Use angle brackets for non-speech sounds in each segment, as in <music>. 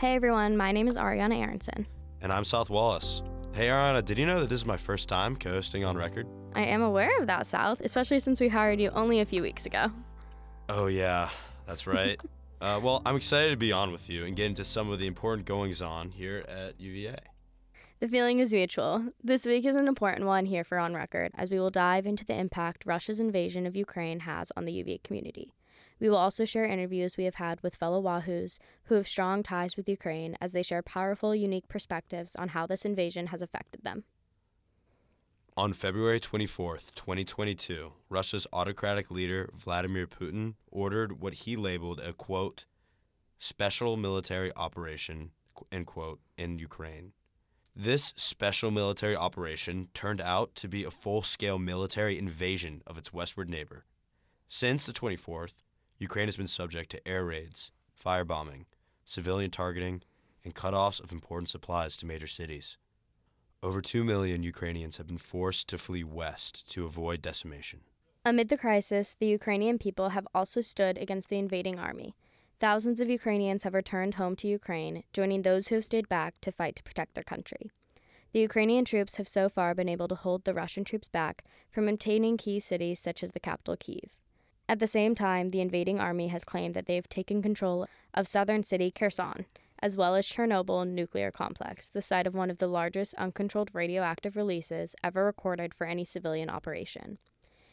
Hey everyone, my name is Ariana Aronson. And I'm South Wallace. Hey Ariana, did you know that this is my first time co hosting on record? I am aware of that, South, especially since we hired you only a few weeks ago. Oh, yeah, that's right. <laughs> uh, well, I'm excited to be on with you and get into some of the important goings on here at UVA. The feeling is mutual. This week is an important one here for On Record, as we will dive into the impact Russia's invasion of Ukraine has on the UVA community. We will also share interviews we have had with fellow Wahoos who have strong ties with Ukraine as they share powerful, unique perspectives on how this invasion has affected them. On February 24, 2022, Russia's autocratic leader Vladimir Putin ordered what he labeled a quote, special military operation, end quote, in Ukraine. This special military operation turned out to be a full scale military invasion of its westward neighbor. Since the 24th, Ukraine has been subject to air raids, firebombing, civilian targeting, and cutoffs of important supplies to major cities. Over 2 million Ukrainians have been forced to flee west to avoid decimation. Amid the crisis, the Ukrainian people have also stood against the invading army. Thousands of Ukrainians have returned home to Ukraine, joining those who have stayed back to fight to protect their country. The Ukrainian troops have so far been able to hold the Russian troops back from obtaining key cities such as the capital Kiev. At the same time, the invading army has claimed that they have taken control of southern city Kherson, as well as Chernobyl nuclear complex, the site of one of the largest uncontrolled radioactive releases ever recorded for any civilian operation.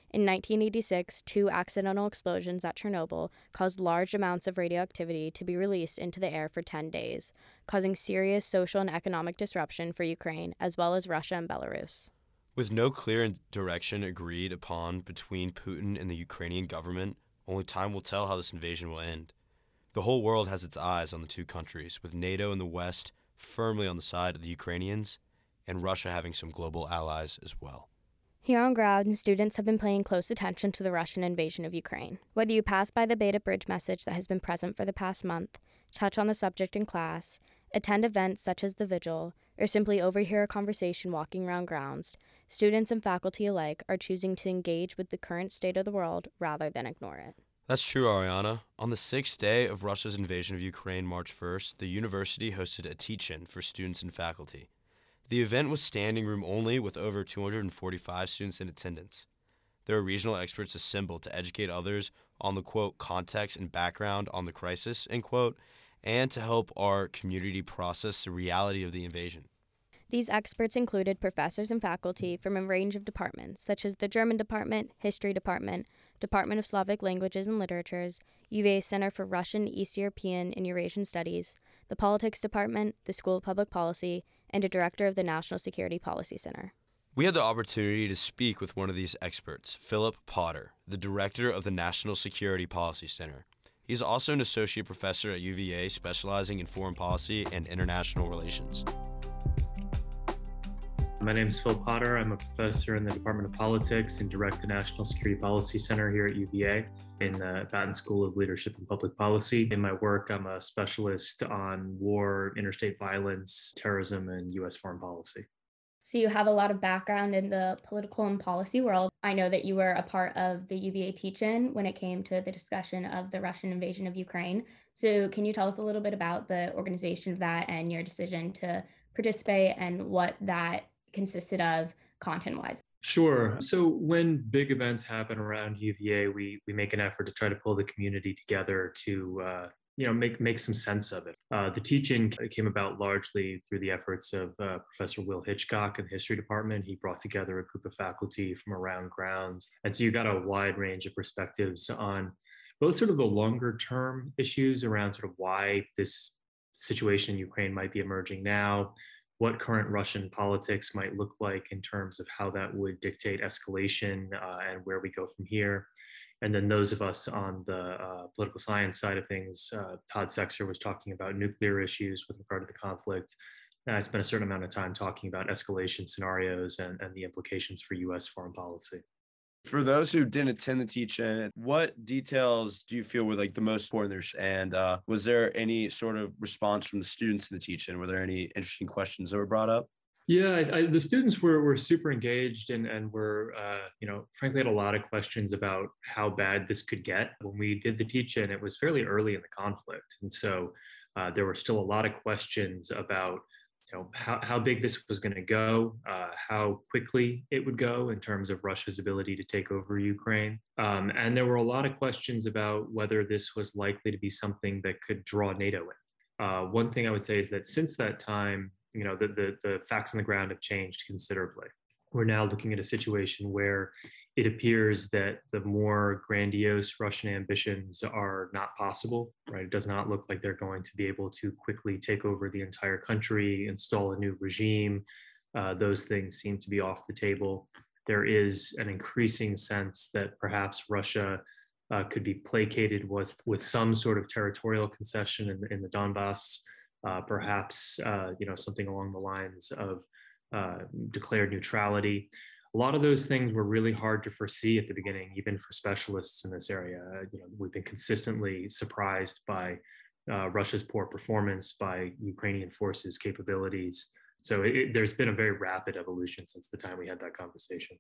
In 1986, two accidental explosions at Chernobyl caused large amounts of radioactivity to be released into the air for 10 days, causing serious social and economic disruption for Ukraine as well as Russia and Belarus. With no clear direction agreed upon between Putin and the Ukrainian government, only time will tell how this invasion will end. The whole world has its eyes on the two countries, with NATO in the West firmly on the side of the Ukrainians, and Russia having some global allies as well. Here on ground, students have been paying close attention to the Russian invasion of Ukraine. Whether you pass by the Beta Bridge message that has been present for the past month, touch on the subject in class, attend events such as the Vigil, or simply overhear a conversation walking around grounds, students and faculty alike are choosing to engage with the current state of the world rather than ignore it. That's true, Ariana. On the sixth day of Russia's invasion of Ukraine, March 1st, the university hosted a teach in for students and faculty. The event was standing room only with over 245 students in attendance. There were regional experts assembled to educate others on the quote context and background on the crisis, end quote, and to help our community process the reality of the invasion. These experts included professors and faculty from a range of departments, such as the German Department, History Department, Department of Slavic Languages and Literatures, UVA Center for Russian, East European, and Eurasian Studies, the Politics Department, the School of Public Policy, and a director of the National Security Policy Center. We had the opportunity to speak with one of these experts, Philip Potter, the director of the National Security Policy Center. He's also an associate professor at UVA specializing in foreign policy and international relations. My name is Phil Potter. I'm a professor in the Department of Politics and direct the National Security Policy Center here at UVA in the Batten School of Leadership and Public Policy. In my work, I'm a specialist on war, interstate violence, terrorism, and U.S. foreign policy. So you have a lot of background in the political and policy world. I know that you were a part of the UVA teach-in when it came to the discussion of the Russian invasion of Ukraine. So can you tell us a little bit about the organization of that and your decision to participate and what that consisted of content wise? Sure. So when big events happen around UVA, we we make an effort to try to pull the community together to uh, you know make make some sense of it. Uh, the teach-in came about largely through the efforts of uh, Professor Will Hitchcock in the history department. He brought together a group of faculty from around grounds, and so you got a wide range of perspectives on both sort of the longer term issues around sort of why this situation in Ukraine might be emerging now what current Russian politics might look like in terms of how that would dictate escalation uh, and where we go from here. And then those of us on the uh, political science side of things, uh, Todd Sechser was talking about nuclear issues with regard to the conflict. And I spent a certain amount of time talking about escalation scenarios and, and the implications for US foreign policy. For those who didn't attend the teach-in, what details do you feel were like the most important? And uh, was there any sort of response from the students in the teach-in? Were there any interesting questions that were brought up? Yeah, I, I, the students were were super engaged and and were uh, you know frankly had a lot of questions about how bad this could get. When we did the teach-in, it was fairly early in the conflict, and so Uh, there were still a lot of questions about you know how, how big this was going to go uh, how quickly it would go in terms of russia's ability to take over ukraine. Um, and there were a lot of questions about whether this was likely to be something that could draw nato in. Uh, one thing i would say is that since that time you know the, the, the facts on the ground have changed considerably. We're now looking at a situation where it appears that the more grandiose Russian ambitions are not possible, right? It does not look like they're going to be able to quickly take over the entire country, install a new regime. Uh, those things seem to be off the table. There is an increasing sense that perhaps Russia uh, could be placated with, with some sort of territorial concession in, in the Donbass, uh, perhaps uh, you know something along the lines of uh, declared neutrality a lot of those things were really hard to foresee at the beginning, even for specialists in this area. Uh, you know, we've been consistently surprised by uh, Russia's poor performance, by Ukrainian forces' capabilities. So it, there's been a very rapid evolution since the time we had that conversation.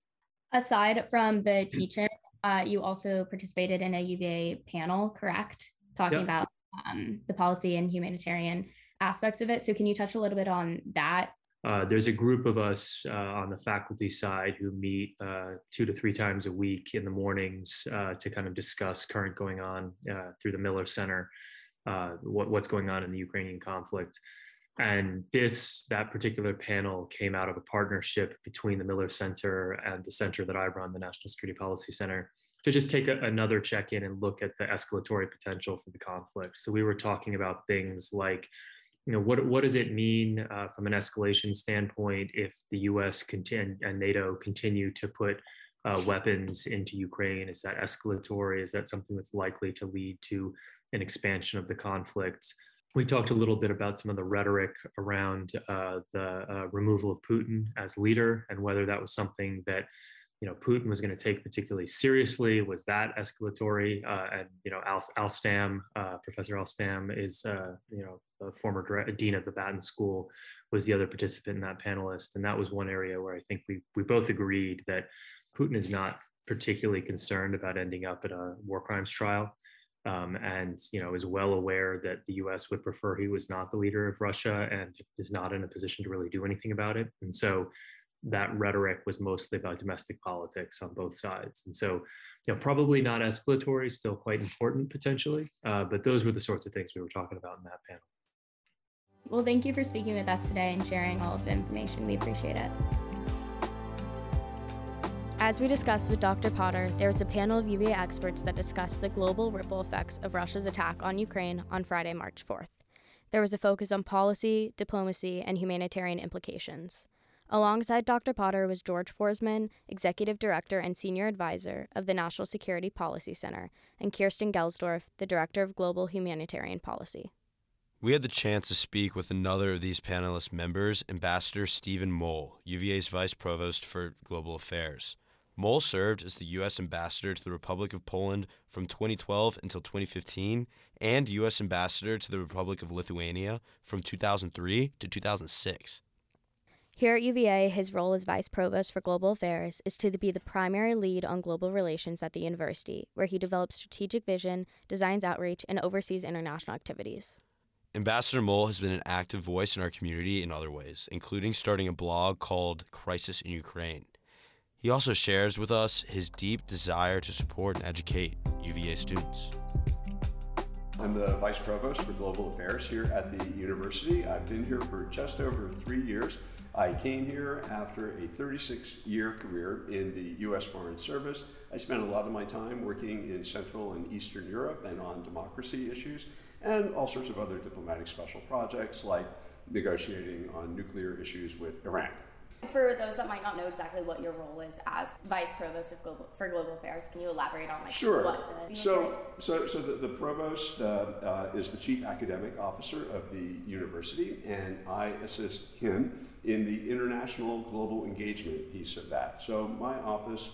Aside from the teach-in, uh, you also participated in a UVA panel, correct? Talking yep. about um, the policy and humanitarian aspects of it. So can you touch a little bit on that uh, there's a group of us uh, on the faculty side who meet uh, two to three times a week in the mornings uh, to kind of discuss current going on uh, through the Miller Center, what, what's going on in the Ukrainian conflict. And this, that particular panel came out of a partnership between the Miller Center and the center that I run, the National Security Policy Center, to just take a, another check in and look at the escalatory potential for the conflict. So we were talking about things like you know, what, what does it mean uh, from an escalation standpoint if the US continue, and NATO continue to put uh, weapons into Ukraine? Is that escalatory? Is that something that's likely to lead to an expansion of the conflict? We talked a little bit about some of the rhetoric around uh, the uh, removal of Putin as leader and whether that was something that you know Putin was going to take particularly seriously. Was that escalatory? Uh, and you know Al, Al Stam, uh, Professor Al Stam is uh, you know the former dean of the Batten School, was the other participant in that panelist, and that was one area where I think we we both agreed that Putin is not particularly concerned about ending up at a war crimes trial. Um, and you know is well aware that the U.S. would prefer he was not the leader of Russia and is not in a position to really do anything about it. And so that rhetoric was mostly about domestic politics on both sides. And so, you know, probably not escalatory, still quite important potentially, uh, but those were the sorts of things we were talking about in that panel. Well, thank you for speaking with us today and sharing all of the information. We appreciate it. As we discussed with Dr. Potter, there was a panel of UVA experts that discussed the global ripple effects of Russia's attack on Ukraine on Friday, March 4th. There was a focus on policy, diplomacy, and humanitarian implications. Alongside Dr. Potter was George Foresman, Executive Director and Senior Advisor of the National Security Policy Center, and Kirsten Gelsdorf, the Director of Global Humanitarian Policy. We had the chance to speak with another of these panelist members, Ambassador Stephen Mull, UVA's Vice Provost for Global Affairs. Mull served as the U.S. Ambassador to the Republic of Poland from 2012 until 2015 and U.S. Ambassador to the Republic of Lithuania from 2003 to 2006. Here at UVA, his role as Vice Provost for Global Affairs is to be the primary lead on global relations at the university, where he develops strategic vision, designs outreach, and oversees international activities. Ambassador Mull has been an active voice in our community in other ways, including starting a blog called Crisis in Ukraine. He also shares with us his deep desire to support and educate UVA students. I'm the Vice Provost for Global Affairs here at the university. I've been here for just over three years. I came here after a 36 year career in the U.S. Foreign Service. I spent a lot of my time working in Central and Eastern Europe and on democracy issues, and all sorts of other diplomatic special projects like negotiating on nuclear issues with Iran. For those that might not know exactly what your role is as Vice Provost of Global, for Global Affairs, can you elaborate on like sure. what the so, so, so the, the Provost uh, uh, is the Chief Academic Officer of the university, and I assist him in the international global engagement piece of that. So my office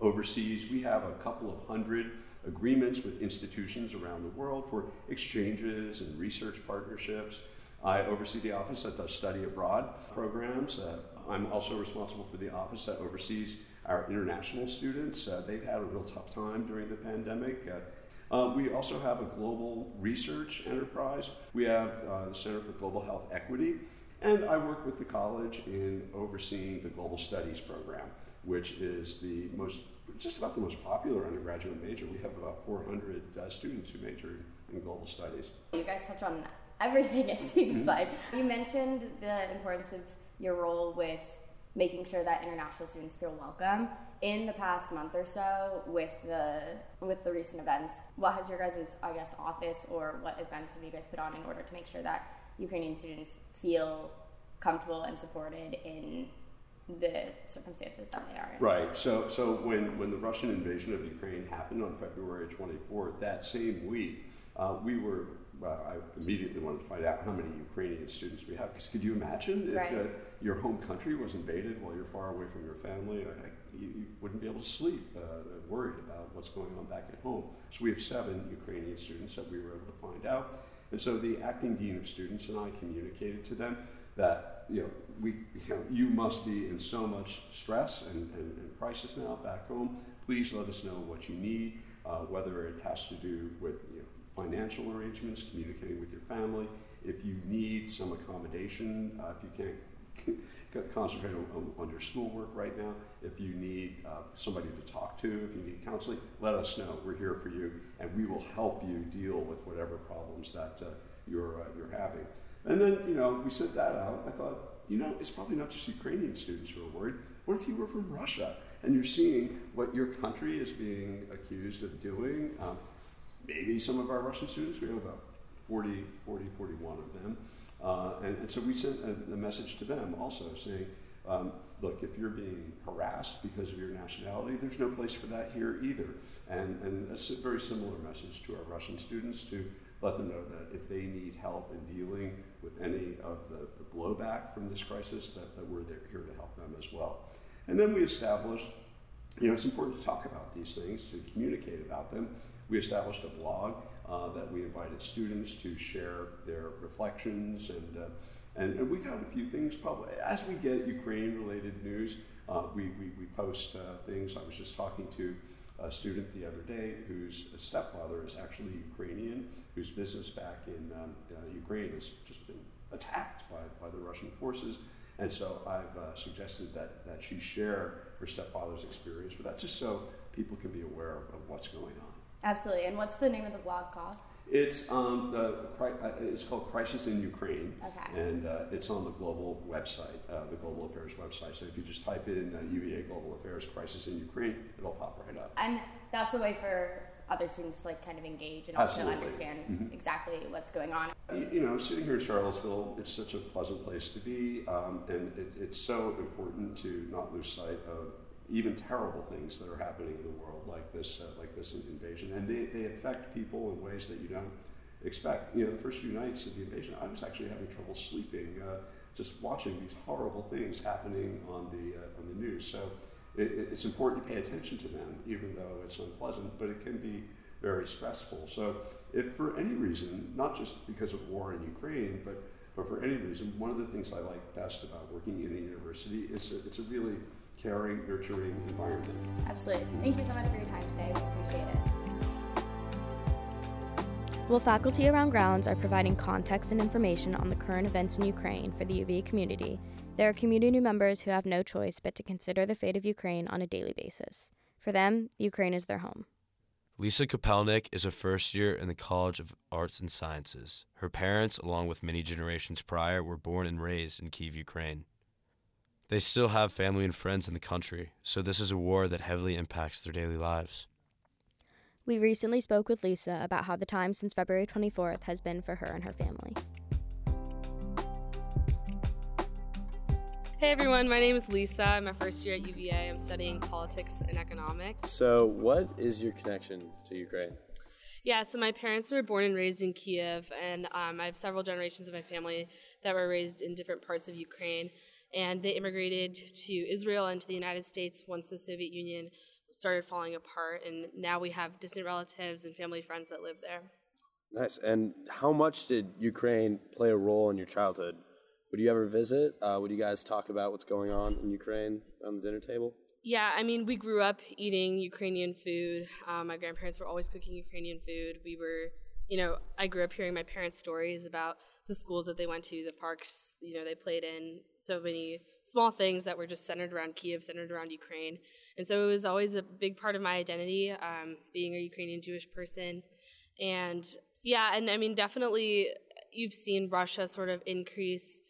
oversees, we have a couple of hundred agreements with institutions around the world for exchanges and research partnerships. I oversee the office that does study abroad programs. Uh, I'm also responsible for the office that oversees our international students. Uh, they've had a real tough time during the pandemic. Uh, Uh, we also have a global research enterprise. We have uh, the Center for Global Health Equity, and I work with the college in overseeing the Global Studies program, which is the most, just about the most popular undergraduate major. We have about 400 uh, students who major in global studies. You guys touch on everything, it seems mm-hmm. like. You mentioned the importance of your role with making sure that international students feel welcome. In the past month or so, with the with the recent events, what has your guys' I guess office or what events have you guys put on in order to make sure that Ukrainian students feel comfortable and supported in the circumstances that they are in. Right. So, so when, when the Russian invasion of Ukraine happened on February 24th, that same week, uh, we were, well, I immediately wanted to find out how many Ukrainian students we have. Because could you imagine if right. uh, your home country was invaded while you're far away from your family? I, you, you, wouldn't be able to sleep, uh, worried about what's going on back at home. So we have seven Ukrainian students that we were able to find out. And so the acting dean of students and I communicated to them that you know we you, know, you must be in so much stress and, and, and, crisis now back home. Please let us know what you need, uh, whether it has to do with you know, financial arrangements, communicating with your family. If you need some accommodation, uh, if you can't <laughs> concentrate on, on, your schoolwork right now. If you need uh, somebody to talk to, if you need counseling, let us know. We're here for you, and we will help you deal with whatever problems that uh, you're uh, you're having. And then, you know, we sent that out. I thought, you know, it's probably not just Ukrainian students who are worried. What if you were from Russia and you're seeing what your country is being accused of doing? Um, maybe some of our Russian students, we have about 40, 40 41 of them. Uh, and, and, so we sent a, a, message to them also saying, um, look, if you're being harassed because of your nationality, there's no place for that here either. And, and that's a very similar message to our Russian students to let them know that if they need help in dealing with any of the, the blowback from this crisis, that, that we're there, here to help them as well. And then we established, you know, it's important to talk about these things, to communicate about them. We established a blog uh, that we invited students to share their reflections, and, uh, and, and, we've had a few things probably. As we get Ukraine related news, uh, we, we, we, post uh, things. I was just talking to a student the other day whose stepfather is actually Ukrainian, whose business back in um, uh, Ukraine has just been attacked by, by the Russian forces. And so I've uh, suggested that, that she share her stepfather's experience with that, just so people can be aware of, of what's going on. Absolutely. And what's the name of the blog called? It's um, the uh, it's called Crisis in Ukraine, okay. and uh, it's on the global website, uh, the Global Affairs website. So if you just type in uh, UVA Global Affairs Crisis in Ukraine, it'll pop right up. And that's a way for other students to like kind of engage and also Absolutely. understand mm-hmm. exactly what's going on. You, you, know, sitting here in Charlottesville, it's such a pleasant place to be, um, and it, it's so important to not lose sight of even terrible things that are happening in the world, like this, uh, like this invasion, and they, they affect people in ways that you don't expect. You know, the first few nights of the invasion, I was actually having trouble sleeping, uh, just watching these horrible things happening on the uh, on the news. So it, it's important to pay attention to them, even though it's unpleasant, but it can be very stressful. So if for any reason, not just because of war in Ukraine, but but for any reason, one of the things I like best about working in a university is a, it's a really caring, nurturing environment. Absolutely. Thank you so much for your time today. We appreciate it. While faculty around grounds are providing context and information on the current events in Ukraine for the UVA community, there are community members who have no choice but to consider the fate of Ukraine on a daily basis. For them, Ukraine is their home. Lisa Kopelnik is a first year in the College of Arts and Sciences. Her parents, along with many generations prior, were born and raised in Kiev, Ukraine. They still have family and friends in the country, so this is a war that heavily impacts their daily lives. We recently spoke with Lisa about how the time since February 24th has been for her and her family. Hey everyone, my name is Lisa. I'm a first year at UVA. I'm studying politics and economics. So, what is your connection to Ukraine? Yeah, so my parents were born and raised in Kiev, and um, I have several generations of my family that were raised in different parts of Ukraine. And they immigrated to Israel and to the United States once the Soviet Union started falling apart. And now we have distant relatives and family friends that live there. Nice. And how much did Ukraine play a role in your childhood? Would you ever visit? Uh, would you guys talk about what's going on in Ukraine on the dinner table? Yeah, I mean, we grew up eating Ukrainian food. Um, my grandparents were always cooking Ukrainian food. We were, you know, I grew up hearing my parents' stories about the schools that they went to, the parks, you know, they played in, so many small things that were just centered around Kiev, centered around Ukraine. And so it was always a big part of my identity, um, being a Ukrainian Jewish person. And yeah, and I mean, definitely you've seen Russia sort of increase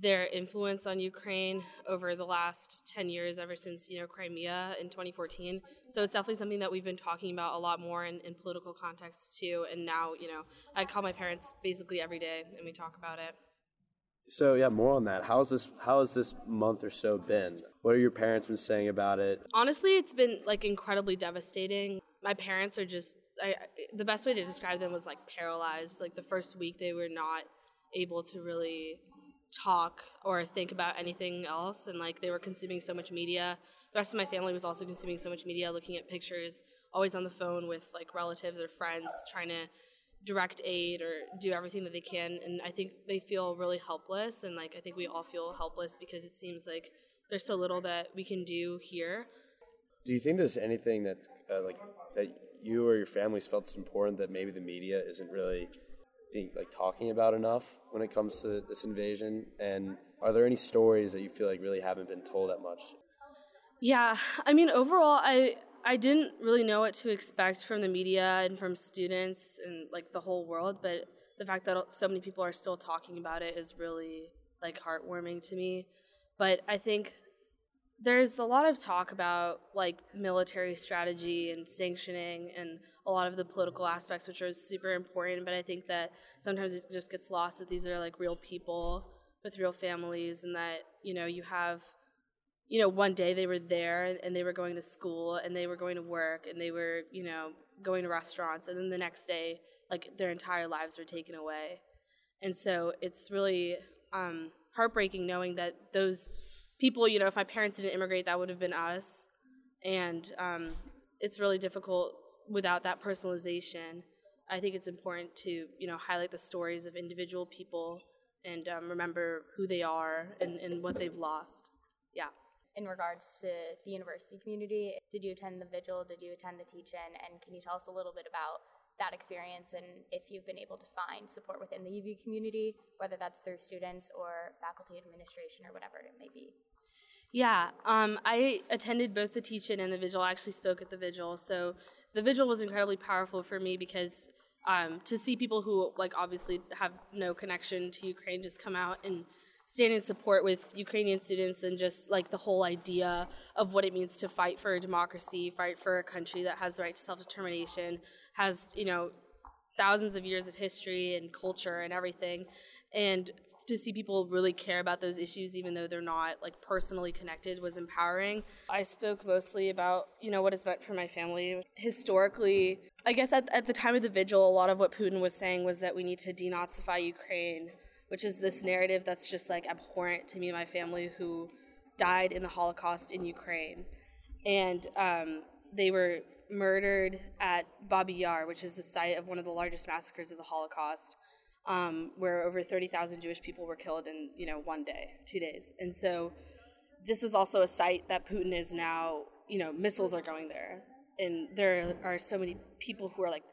their influence on Ukraine over the last 10 years, ever since, you know, Crimea in 2014. So it's definitely something that we've been talking about a lot more in, in political context too. And now, you know, I call my parents basically every day and we talk about it. So yeah, more on that. How's this? How has this month or so been? What are your parents been saying about it? Honestly, it's been like incredibly devastating. My parents are just. I, the best way to describe them was like paralyzed. Like the first week, they were not able to really talk or think about anything else, and like they were consuming so much media. The rest of my family was also consuming so much media, looking at pictures, always on the phone with like relatives or friends, trying to direct aid or do everything that they can and i think they feel really helpless and like i think we all feel helpless because it seems like there's so little that we can do here do you think there's anything that's uh, like that you or your families felt is important that maybe the media isn't really being like talking about enough when it comes to this invasion and are there any stories that you feel like really haven't been told that much yeah i mean overall i I didn't really know what to expect from the media and from students and like the whole world, but the fact that so many people are still talking about it is really like heartwarming to me. But I think there's a lot of talk about like military strategy and sanctioning and a lot of the political aspects which are super important, but I think that sometimes it just gets lost that these are like real people with real families and that, you know, you have you know, one day they were there and they were going to school and they were going to work and they were, you know, going to restaurants. And then the next day, like their entire lives were taken away. And so it's really um, heartbreaking knowing that those people, you know, if my parents didn't immigrate, that would have been us. And um, it's really difficult without that personalization. I think it's important to, you know, highlight the stories of individual people and um, remember who they are and, and what they've lost. Yeah in regards to the university community. Did you attend the vigil? Did you attend the teach in? And can you tell us a little bit about that experience and if you've been able to find support within the UV community, whether that's through students or faculty administration or whatever it may be? Yeah, um, I attended both the teach in and the vigil. I actually spoke at the vigil. So the vigil was incredibly powerful for me because um, to see people who, like, obviously have no connection to Ukraine just come out and stand in support with Ukrainian students and just like the whole idea of what it means to fight for a democracy, fight for a country that has the right to self determination, has, you know, thousands of years of history and culture and everything. And to see people really care about those issues even though they're not like personally connected was empowering. I spoke mostly about you know what it's meant for my family. Historically i guess at, at the time of the vigil a lot of what putin was saying was that we need to denazify ukraine which is this narrative that's just like abhorrent to me and my family who died in the Holocaust in Ukraine. And um, they were murdered at Babi Yar, which is the site of one of the largest massacres of the Holocaust, um, where over 30,000 Jewish people were killed in you know one day, two days. And so this is also a site that Putin is now, you know, missiles are going there. And there are so many people who are like,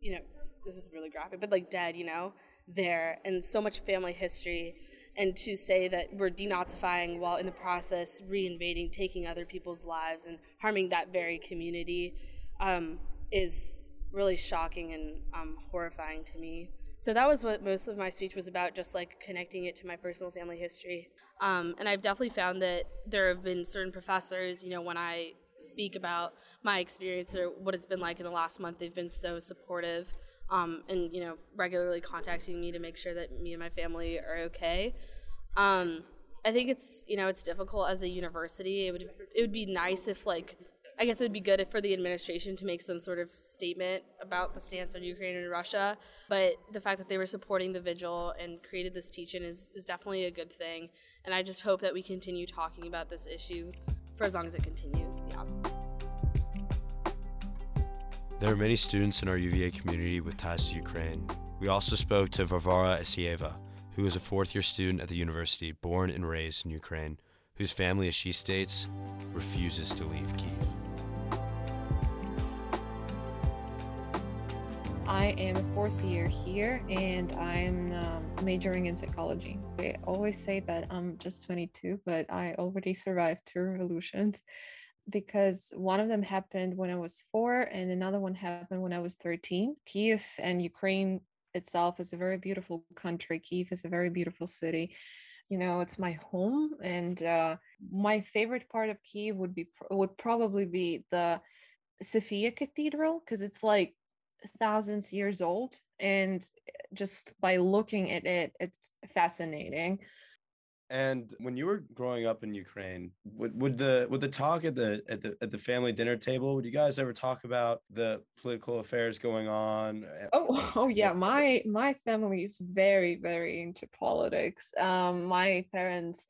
you know, this is really graphic, but like dead, you know? there and so much family history and to say that we're denazifying while in the process reinvading taking other people's lives and harming that very community um, is really shocking and um, horrifying to me so that was what most of my speech was about just like connecting it to my personal family history um, and i've definitely found that there have been certain professors you know when i speak about my experience or what it's been like in the last month they've been so supportive um, and you know regularly contacting me to make sure that me and my family are okay. Um, I think it's you know it's difficult as a university. It would it would be nice if like I guess it would be good for the administration to make some sort of statement about the stance on Ukraine and Russia. But the fact that they were supporting the vigil and created this teach-in is is definitely a good thing. And I just hope that we continue talking about this issue for as long as it continues. Yeah. There are many students in our UVA community with ties to Ukraine. We also spoke to Varvara Asieva, who is a fourth year student at the university, born and raised in Ukraine, whose family, as she states, refuses to leave Kiev. I am a fourth year here and I'm um, majoring in psychology. They always say that I'm just 22, but I already survived two revolutions because one of them happened when I was four and another one happened when I was 13. Kiev and Ukraine itself is a very beautiful country. Kiev is a very beautiful city. You know, it's my home, and uh, my favorite part of Kiev would be would probably be the Sophia Cathedral because it's like thousands years old and just by looking at it it's fascinating and when you were growing up in Ukraine, would, would the would the talk at the at the at the family dinner table? Would you guys ever talk about the political affairs going on? Oh, <laughs> oh yeah, my my family is very very into politics. Um, my parents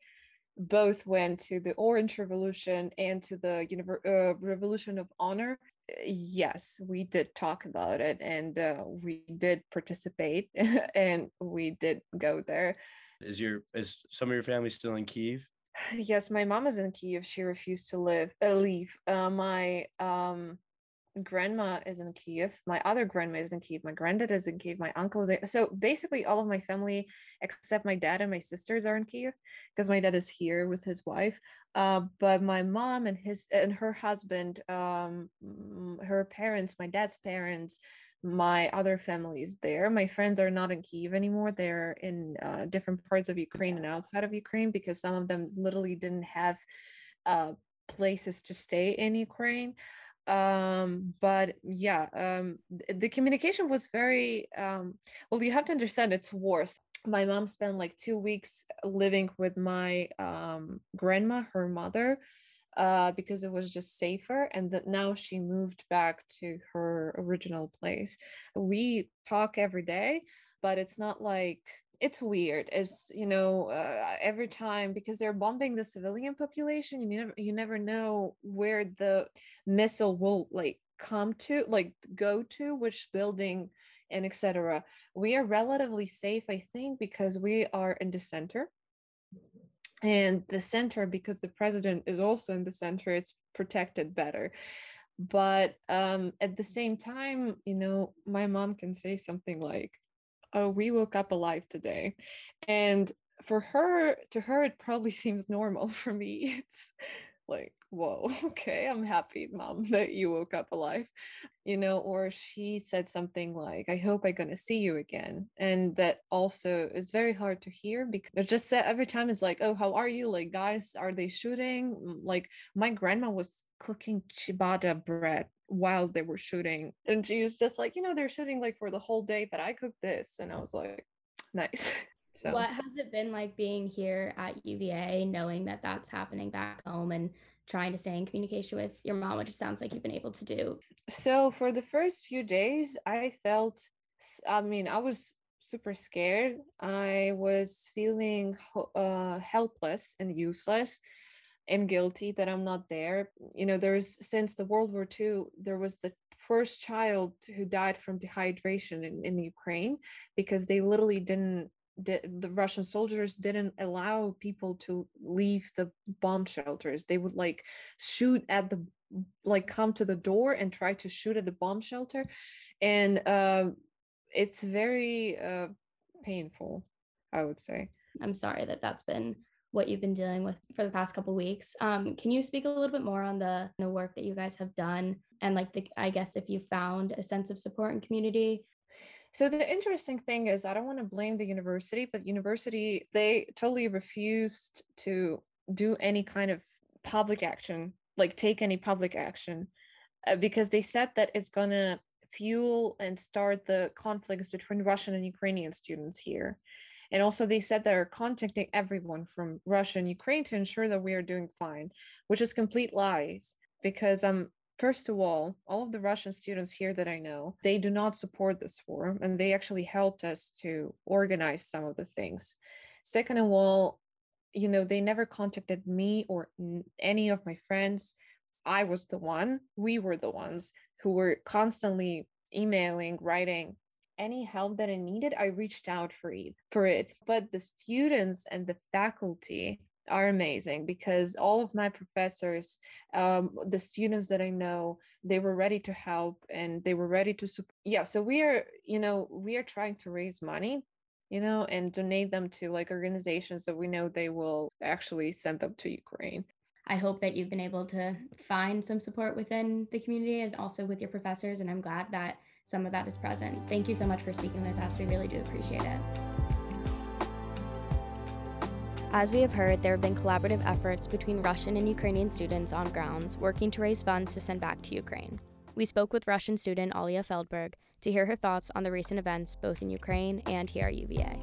both went to the Orange Revolution and to the Univer- uh, Revolution of Honor. Yes, we did talk about it, and uh, we did participate, <laughs> and we did go there. Is your is some of your family still in Kiev? <sighs> Yes, my mom is in Kiev. She refused to live uh, leave. Uh, my um grandma is in Kiev. My other grandma is in Kiev. My granddad is in Kiev. My uncle is in, so basically all of my family except my dad and my sisters are in Kiev because my dad is here with his wife. Uh, but my mom and his and her husband, um, her parents, my dad's parents, my other family is there. My friends are not in Kiev anymore. They're in uh, different parts of Ukraine and outside of Ukraine because some of them literally didn't have uh, places to stay in Ukraine. Um, but yeah, um, the communication was very um, well. You have to understand it's worse. My mom spent like two weeks living with my um, grandma, her mother, uh, because it was just safer and that now she moved back to her original place. We talk every day, but it's not like it's weird it's you know uh, every time because they're bombing the civilian population you never you never know where the missile will like come to like go to which building and etc we are relatively safe i think because we are in the center. And the center because the president is also in the center it's protected better. But um at the same time you know my mom can say something like oh we woke up alive today. And for her to her it probably <laughs> seems normal for me. It's like whoa <laughs> okay i'm happy mom <laughs> that you woke up alive you know or she said something like i hope i'm going to see you again and that also is very hard to hear because just every time it's like oh how are you? Like guys are they shooting? Like my grandma was cooking ciabatta bread while they were shooting and she was just like you know they're shooting like for the whole day but i cooked this and i was like nice <laughs> So, what has it been like being here at UVA, knowing that that's happening back home and trying to stay in communication with your mom, which it sounds like you've been able to do? So, for the first few days, I felt, I mean, I was super scared. I was feeling uh, helpless and useless and guilty that I'm not there. You know, there's since the World War II, there was the first child who died from dehydration in, in Ukraine because they literally didn't the Russian soldiers didn't allow people to leave the bomb shelters. They would like shoot at the like come to the door and try to shoot at the bomb shelter, and uh, it's very uh, painful. I would say. I'm sorry that that's been what you've been dealing with for the past couple weeks. Um, can you speak a little bit more on the the work that you guys have done and like the I guess if you found a sense of support and community so the interesting thing is I don't want to blame the university, but university they totally refused to do any kind of public action, like take any public action uh, because they said that it's going to fuel and start the conflicts between Russian and Ukrainian students here. And also, they said they're contacting everyone from Russia and Ukraine to ensure that we are doing fine, which is complete lies because um, First of all, all of the Russian students here that I know, they do not support this war and they actually helped us to organize some of the things. Second of all, you know, they never contacted me or any of my friends. I was the one, we were the ones who were constantly emailing, writing, any help that I needed, I reached out for it for it. But the students and the faculty are amazing because all of my professors, um, the students that I know, they were ready to help and they were ready to support. Yeah, so we are, you know, we are trying to raise money, you know, and donate them to like organizations that we know they will actually send them to Ukraine. I hope that you've been able to find some support within the community and also with your professors, and I'm glad that some of that is present. Thank you so much for speaking with us. We really do appreciate it. As we have heard, there have been collaborative efforts between Russian and Ukrainian students on grounds working to raise funds to send back to Ukraine. We spoke with Russian student Alia Feldberg to hear her thoughts on the recent events both in Ukraine and here at UVA.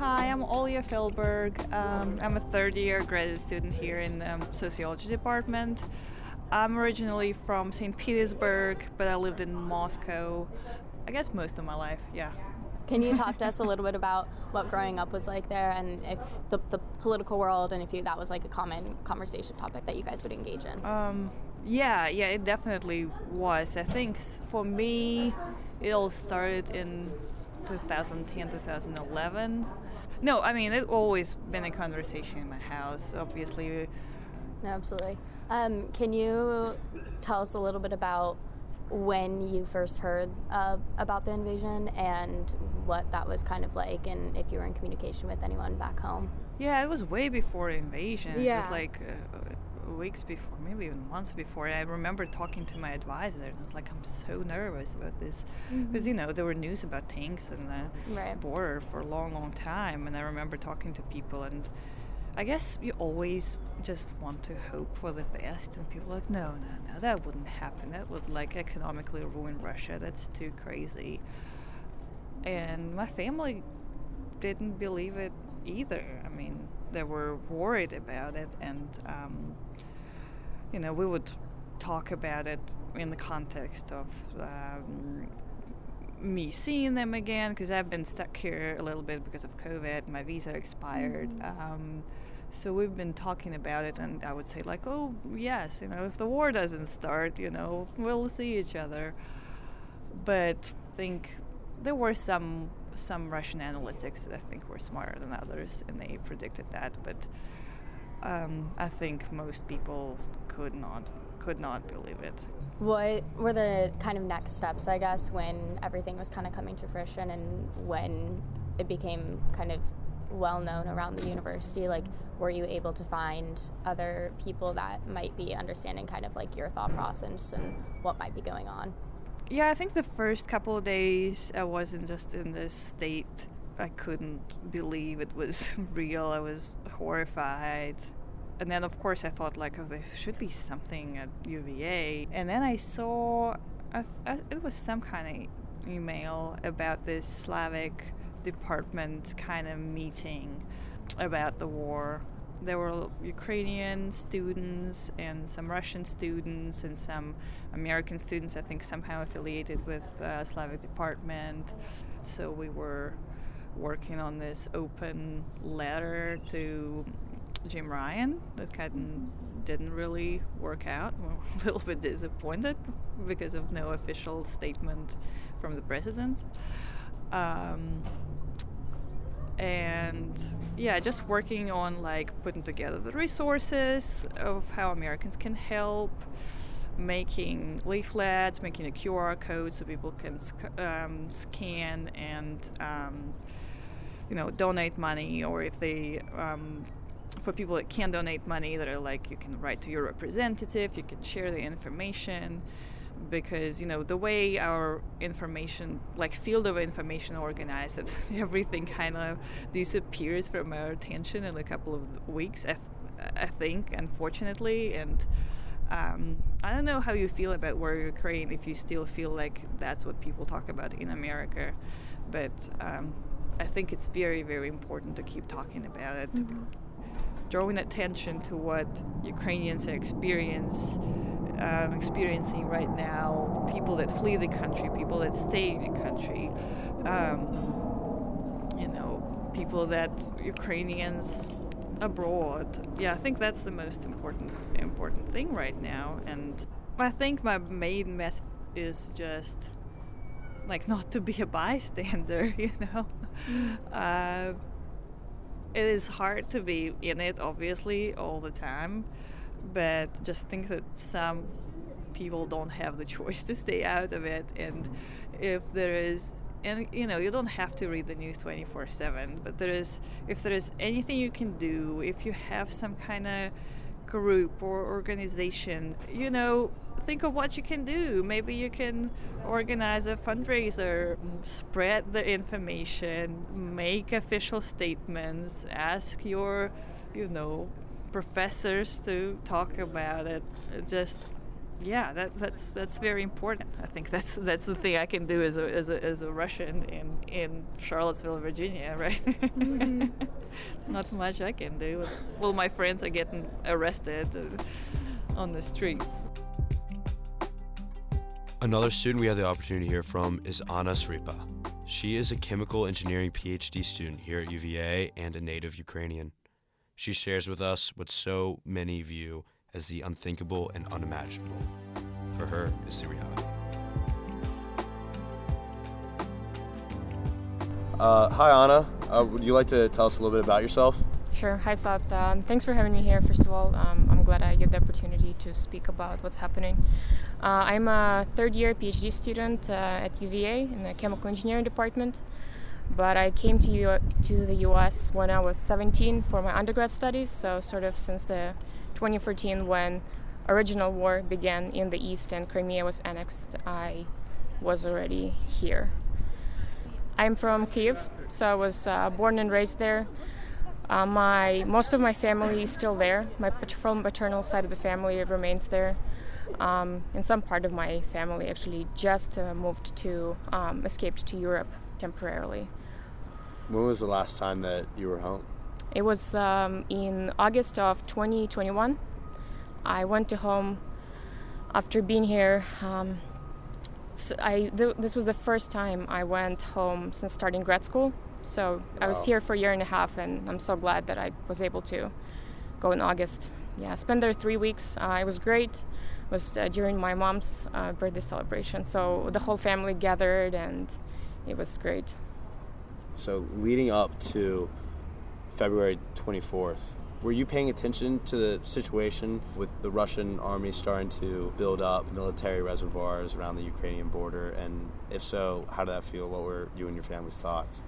Hi, I'm Olya Feldberg. Um, I'm a third year graduate student here in the um, sociology department. I'm originally from St. Petersburg, but I lived in Moscow, I guess most of my life, yeah. Can you talk to us a little bit about what growing up was like there and if the, the political world and if you, that was like a common conversation topic that you guys would engage in? Um, yeah, yeah, it definitely was. I think for me, it all started in 2010, 2011. No, I mean, it's always been a conversation in my house, obviously. No, absolutely. Um, can you tell us a little bit about when you first heard uh, about the invasion and what that was kind of like, and if you were in communication with anyone back home. Yeah, it was way before invasion. Yeah. It was like uh, weeks before, maybe even months before. And I remember talking to my advisor, and I was like, I'm so nervous about this. Because, mm-hmm. you know, there were news about tanks and the right. border for a long, long time. And I remember talking to people, and I guess you always just want to hope for the best, and people are like, no, no, no, that wouldn't happen. That would like economically ruin Russia. That's too crazy. And my family didn't believe it either. I mean, they were worried about it, and um, you know, we would talk about it in the context of um, me seeing them again because I've been stuck here a little bit because of COVID. My visa expired. Mm-hmm. Um, so we've been talking about it, and I would say like, oh yes, you know, if the war doesn't start, you know, we'll see each other. But I think there were some some Russian analytics that I think were smarter than others, and they predicted that. But um, I think most people could not could not believe it. What were the kind of next steps, I guess, when everything was kind of coming to fruition and when it became kind of well known around the university? Like, were you able to find other people that might be understanding kind of like your thought process and what might be going on? Yeah, I think the first couple of days I wasn't just in this state. I couldn't believe it was <laughs> real. I was horrified. And then, of course, I thought, like, oh, there should be something at UVA. And then I saw, I th- it was some kind of email about this Slavic department kind of meeting about the war. There were Ukrainian students and some Russian students and some American students, I think somehow affiliated with uh, Slavic department. So we were working on this open letter to Jim Ryan that didn't really work out. We're <laughs> a little bit disappointed because of no official statement from the president. Um, and yeah just working on like putting together the resources of how americans can help making leaflets making a qr code so people can um, scan and um, you know donate money or if they um, for people that can donate money that are like you can write to your representative you can share the information because you know the way our information like field of information organized <laughs> that everything kind of disappears from our attention in a couple of weeks I, th- I think unfortunately and um, I don't know how you feel about war in Ukraine if you still feel like that's what people talk about in America but um, I think it's very very important to keep talking about it mm-hmm. Drawing attention to what Ukrainians are experience um, experiencing right now, people that flee the country, people that stay in the country, um, you know, people that Ukrainians abroad. Yeah, I think that's the most important important thing right now. And I think my main message is just like not to be a bystander, <laughs> you know. Mm. Uh, it is hard to be in it, obviously, all the time. But just think that some people don't have the choice to stay out of it. And if there is, and you know, you don't have to read the news 24 7, but there is, if there is anything you can do, if you have some kind of group or organization, you know, think of what you can do. Maybe you can organize a fundraiser, spread the information, make official statements, ask your, you know, professors to talk about it. Just yeah, that, that's that's very important. I think that's that's the thing I can do as a as a, as a Russian in in Charlottesville, Virginia, <laughs> right? Mm-hmm. <laughs> Not much I can do. Well, my friends are getting arrested on the streets. Another student we had the opportunity to hear from is Anna Sripa. She is a chemical engineering PhD student here at UVA and a native Ukrainian. She shares with us what so many view as the unthinkable and unimaginable. For her, is the reality. Uh, hi, Anna. Uh, would you like to tell us a little bit about yourself? Sure. Hi, Sat. Um, thanks for having me here, first of all. Um, I'm glad I get the opportunity to speak about what's happening. Uh, I'm a third year PhD student uh, at UVA in the chemical engineering department, but I came to, U- to the US when I was 17 for my undergrad studies, so sort of since the 2014 when original war began in the east and Crimea was annexed, I was already here. I'm from Kiev, so I was uh, born and raised there. Uh, my most of my family is still there. My from paternal side of the family remains there, um, and some part of my family actually just uh, moved to um, escaped to Europe temporarily. When was the last time that you were home? It was um, in August of 2021. I went to home after being here. Um, so I th- this was the first time I went home since starting grad school. So wow. I was here for a year and a half, and I'm so glad that I was able to go in August. Yeah, I spent there three weeks. Uh, it was great. It was uh, during my mom's uh, birthday celebration, so the whole family gathered, and it was great. So leading up to February 24th. Were you paying attention to the situation with the Russian army starting to build up military reservoirs around the Ukrainian border? And if so, how did that feel? What were you and your family's thoughts?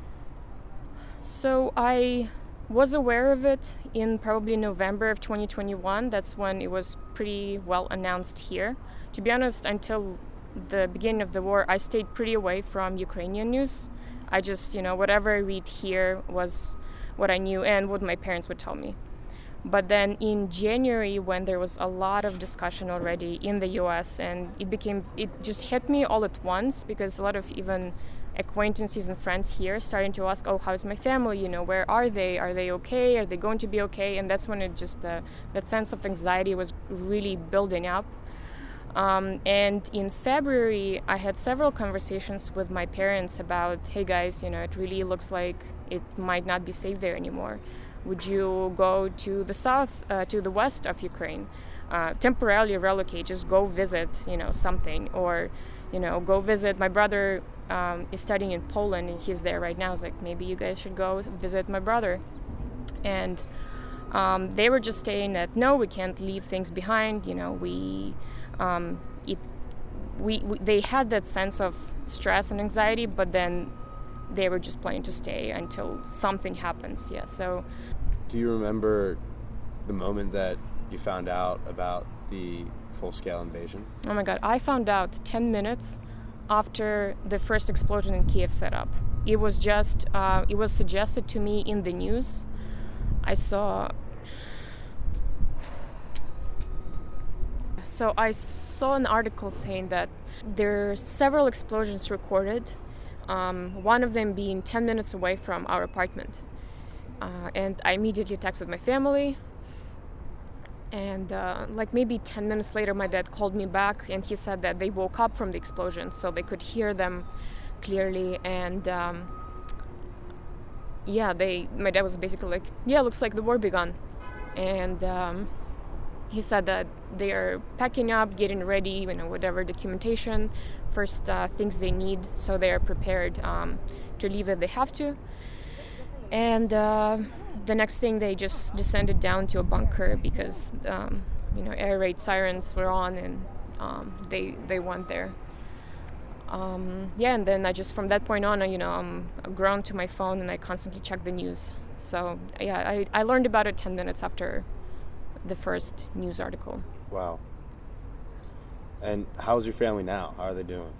So I was aware of it in probably November of 2021. That's when it was pretty well announced here. To be honest, until the beginning of the war, I stayed pretty away from Ukrainian news. I just, you know, whatever I read here was what I knew and what my parents would tell me. But then in January, when there was a lot of discussion already in the US, and it became, it just hit me all at once because a lot of even acquaintances and friends here starting to ask, "Oh, how's my family? You know, where are they? Are they okay? Are they going to be okay?" And that's when it just uh, that sense of anxiety was really building up. Um, and in February, I had several conversations with my parents about, hey guys, you know, it really looks like it might not be safe there anymore. Would you go to the south, uh, to the west of Ukraine, uh, temporarily relocate, just go visit, you know, something, or, you know, go visit. My brother um, is studying in Poland and he's there right now. I was like, maybe you guys should go visit my brother. And um, they were just saying that no, we can't leave things behind. You know, we um, it we, we, they had that sense of stress and anxiety, but then they were just planning to stay until something happens. Yeah. So. Do you remember the moment that you found out about the full-scale invasion? Oh my God! I found out ten minutes after the first explosion in Kiev set up. It was just uh, it was suggested to me in the news. I saw So I saw an article saying that there are several explosions recorded, um, one of them being 10 minutes away from our apartment. Uh, and I immediately texted my family. And uh, like maybe 10 minutes later, my dad called me back and he said that they woke up from the explosion so they could hear them clearly. And um, yeah, they my dad was basically like, yeah, looks like the war begun. And um, he said that they are packing up, getting ready, you know, whatever documentation, first uh, things they need, so they are prepared um, to leave if they have to. And uh, the next thing, they just descended down to a bunker because um, you know air raid sirens were on, and um, they they went there. Um, yeah, and then I just from that point on, you know, I'm grown to my phone and I constantly check the news. So yeah, I, I learned about it 10 minutes after the first news article. Wow. And how's your family now? How are they doing?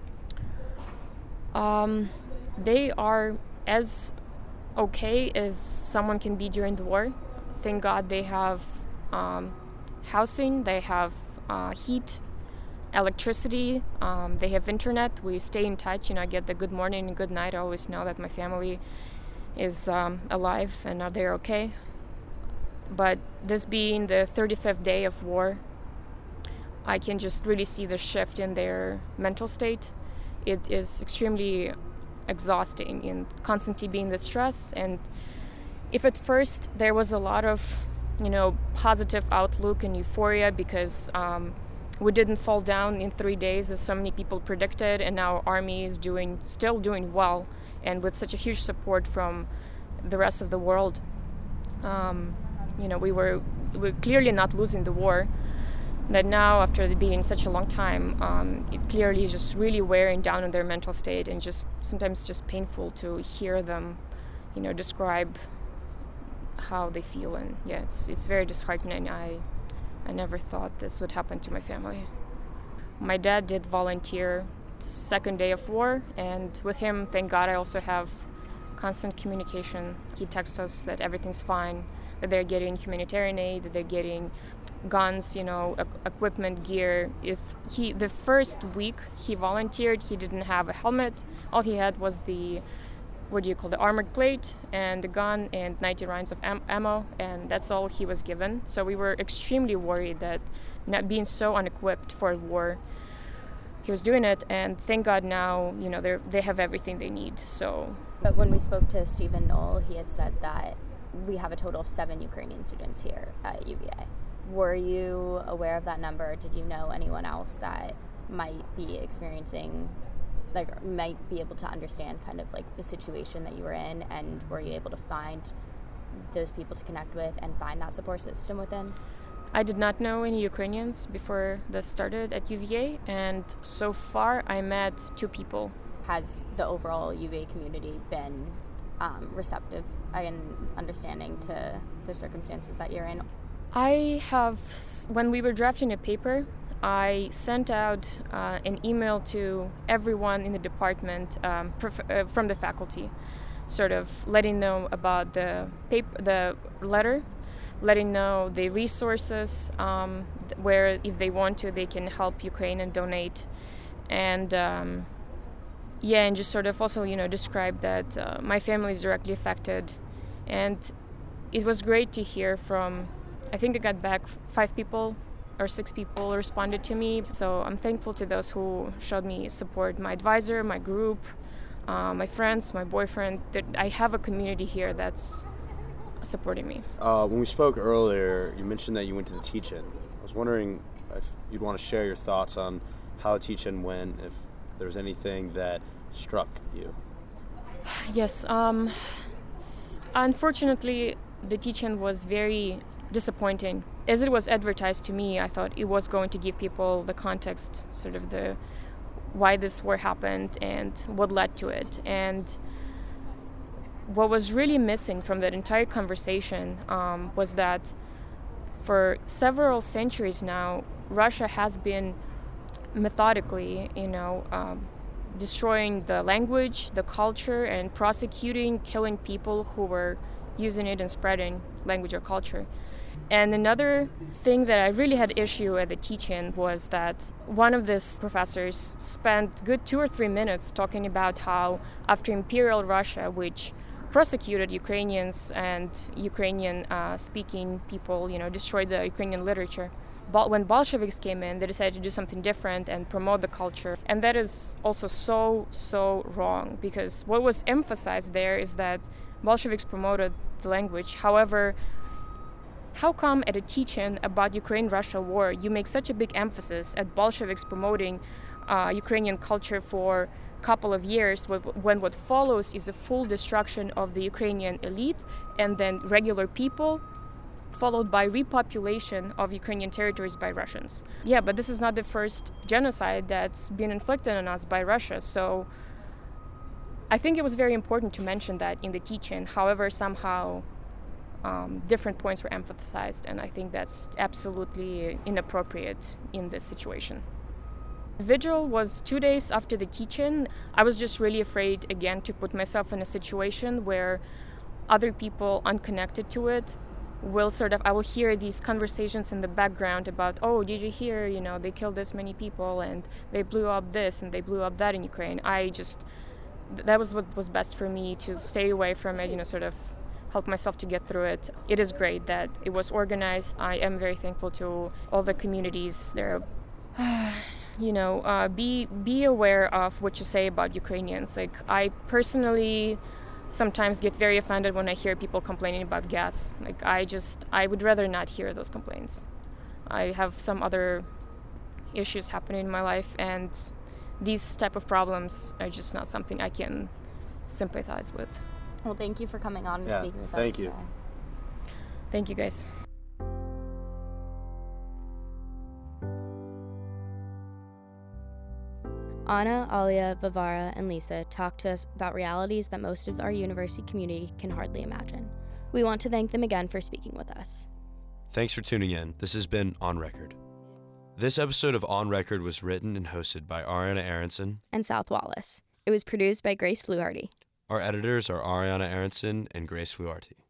Um, they are as okay as someone can be during the war. Thank God they have um, housing, they have uh, heat, electricity, um, they have internet. We stay in touch. Know, I get the good morning and good night. I always know that my family is um, alive and are they okay. But this being the 35th day of war, I can just really see the shift in their mental state. It is extremely exhausting and constantly being the stress. And if at first there was a lot of, you know, positive outlook and euphoria because um, we didn't fall down in three days as so many people predicted, and our army is doing still doing well, and with such a huge support from the rest of the world. Um, you know, we were we are clearly not losing the war. That now, after being such a long time, um, it clearly is just really wearing down on their mental state, and just sometimes just painful to hear them, you know, describe how they feel, and yeah, it's it's very disheartening. I I never thought this would happen to my family. My dad did volunteer second day of war, and with him, thank God, I also have constant communication. He texts us that everything's fine, that they're getting humanitarian aid, that they're getting guns, you know, equipment, gear. If he, the first week he volunteered, he didn't have a helmet. All he had was the what do you call the armored plate and the gun and 90 rounds of am- ammo and that's all he was given so we were extremely worried that not being so unequipped for war he was doing it and thank god now you know they they have everything they need so but when we spoke to Stephen Mull he had said that we have a total of seven ukrainian students here at uva were you aware of that number did you know anyone else that might be experiencing like might be able to understand kind of like the situation that you were in and were you able to find those people to connect with and find that support system within I did not know any Ukrainians before this started at UVA, and so far I met two people. Has the overall UVA community been um, receptive and understanding to the circumstances that you're in? I have, when we were drafting a paper, I sent out uh, an email to everyone in the department um, prof- uh, from the faculty, sort of letting them about the paper, the letter, letting know the resources um, where, if they want to, they can help Ukraine and donate, and um, yeah, and just sort of also you know describe that uh, my family is directly affected, and it was great to hear from. I think I got back five people or six people responded to me. So I'm thankful to those who showed me support my advisor, my group, uh, my friends, my boyfriend. I have a community here that's supporting me. Uh, when we spoke earlier, you mentioned that you went to the teach-in. I was wondering if you'd want to share your thoughts on how the teach-in went, if there was anything that struck you. <sighs> Yes. Um, unfortunately, the teach-in was very disappointing. As it was advertised to me, I thought it was going to give people the context, sort of the why this war happened and what led to it. And what was really missing from that entire conversation um, was that for several centuries now, Russia has been methodically, you know, um, destroying the language, the culture, and prosecuting, killing people who were using it and spreading language or culture. And another thing that I really had issue at the teach-in was that one of these professors spent good two or three minutes talking about how after Imperial Russia, which prosecuted Ukrainians and Ukrainian uh, speaking people, you know, destroyed the Ukrainian literature. But when Bolsheviks came in, they decided to do something different and promote the culture. And that is also so, so wrong because what was emphasized there is that Bolsheviks promoted the language. However, how come at a teach-in about Ukraine-Russia war you make such a big emphasis at Bolsheviks promoting uh, Ukrainian culture for a couple of years when what follows is a full destruction of the Ukrainian elite and then regular people followed by repopulation of Ukrainian territories by Russians. Yeah, but this is not the first genocide that's been inflicted on us by Russia. So I think it was very important to mention that in the teach-in. However, somehow um, different points were emphasized, and I think that's absolutely inappropriate in this situation. Vigil was two days after the teach-in. I was just really afraid again to put myself in a situation where other people unconnected to it will sort of I will hear these conversations in the background about oh did you hear you know they killed this many people and they blew up this and they blew up that in Ukraine I just that was what was best for me to stay away from it you know sort of help myself to get through it it is great that it was organized I am very thankful to all the communities there <sighs> you know uh, be be aware of what you say about Ukrainians like I personally sometimes get very offended when I hear people complaining about gas. Like I just I would rather not hear those complaints. I have some other issues happening in my life and these type of problems are just not something I can sympathize with. Well, thank you for coming on and yeah, speaking with thank us. Thank you. Today. Thank you guys. Anna, Alia, Vivara, and Lisa talked to us about realities that most of our university community can hardly imagine. We want to thank them again for speaking with us. Thanks for tuning in. This has been On Record. This episode of On Record was written and hosted by Ariana Aronson and South Wallace. It was produced by Grace Fluharty. Our editors are Ariana Aronson and Grace Fluharty.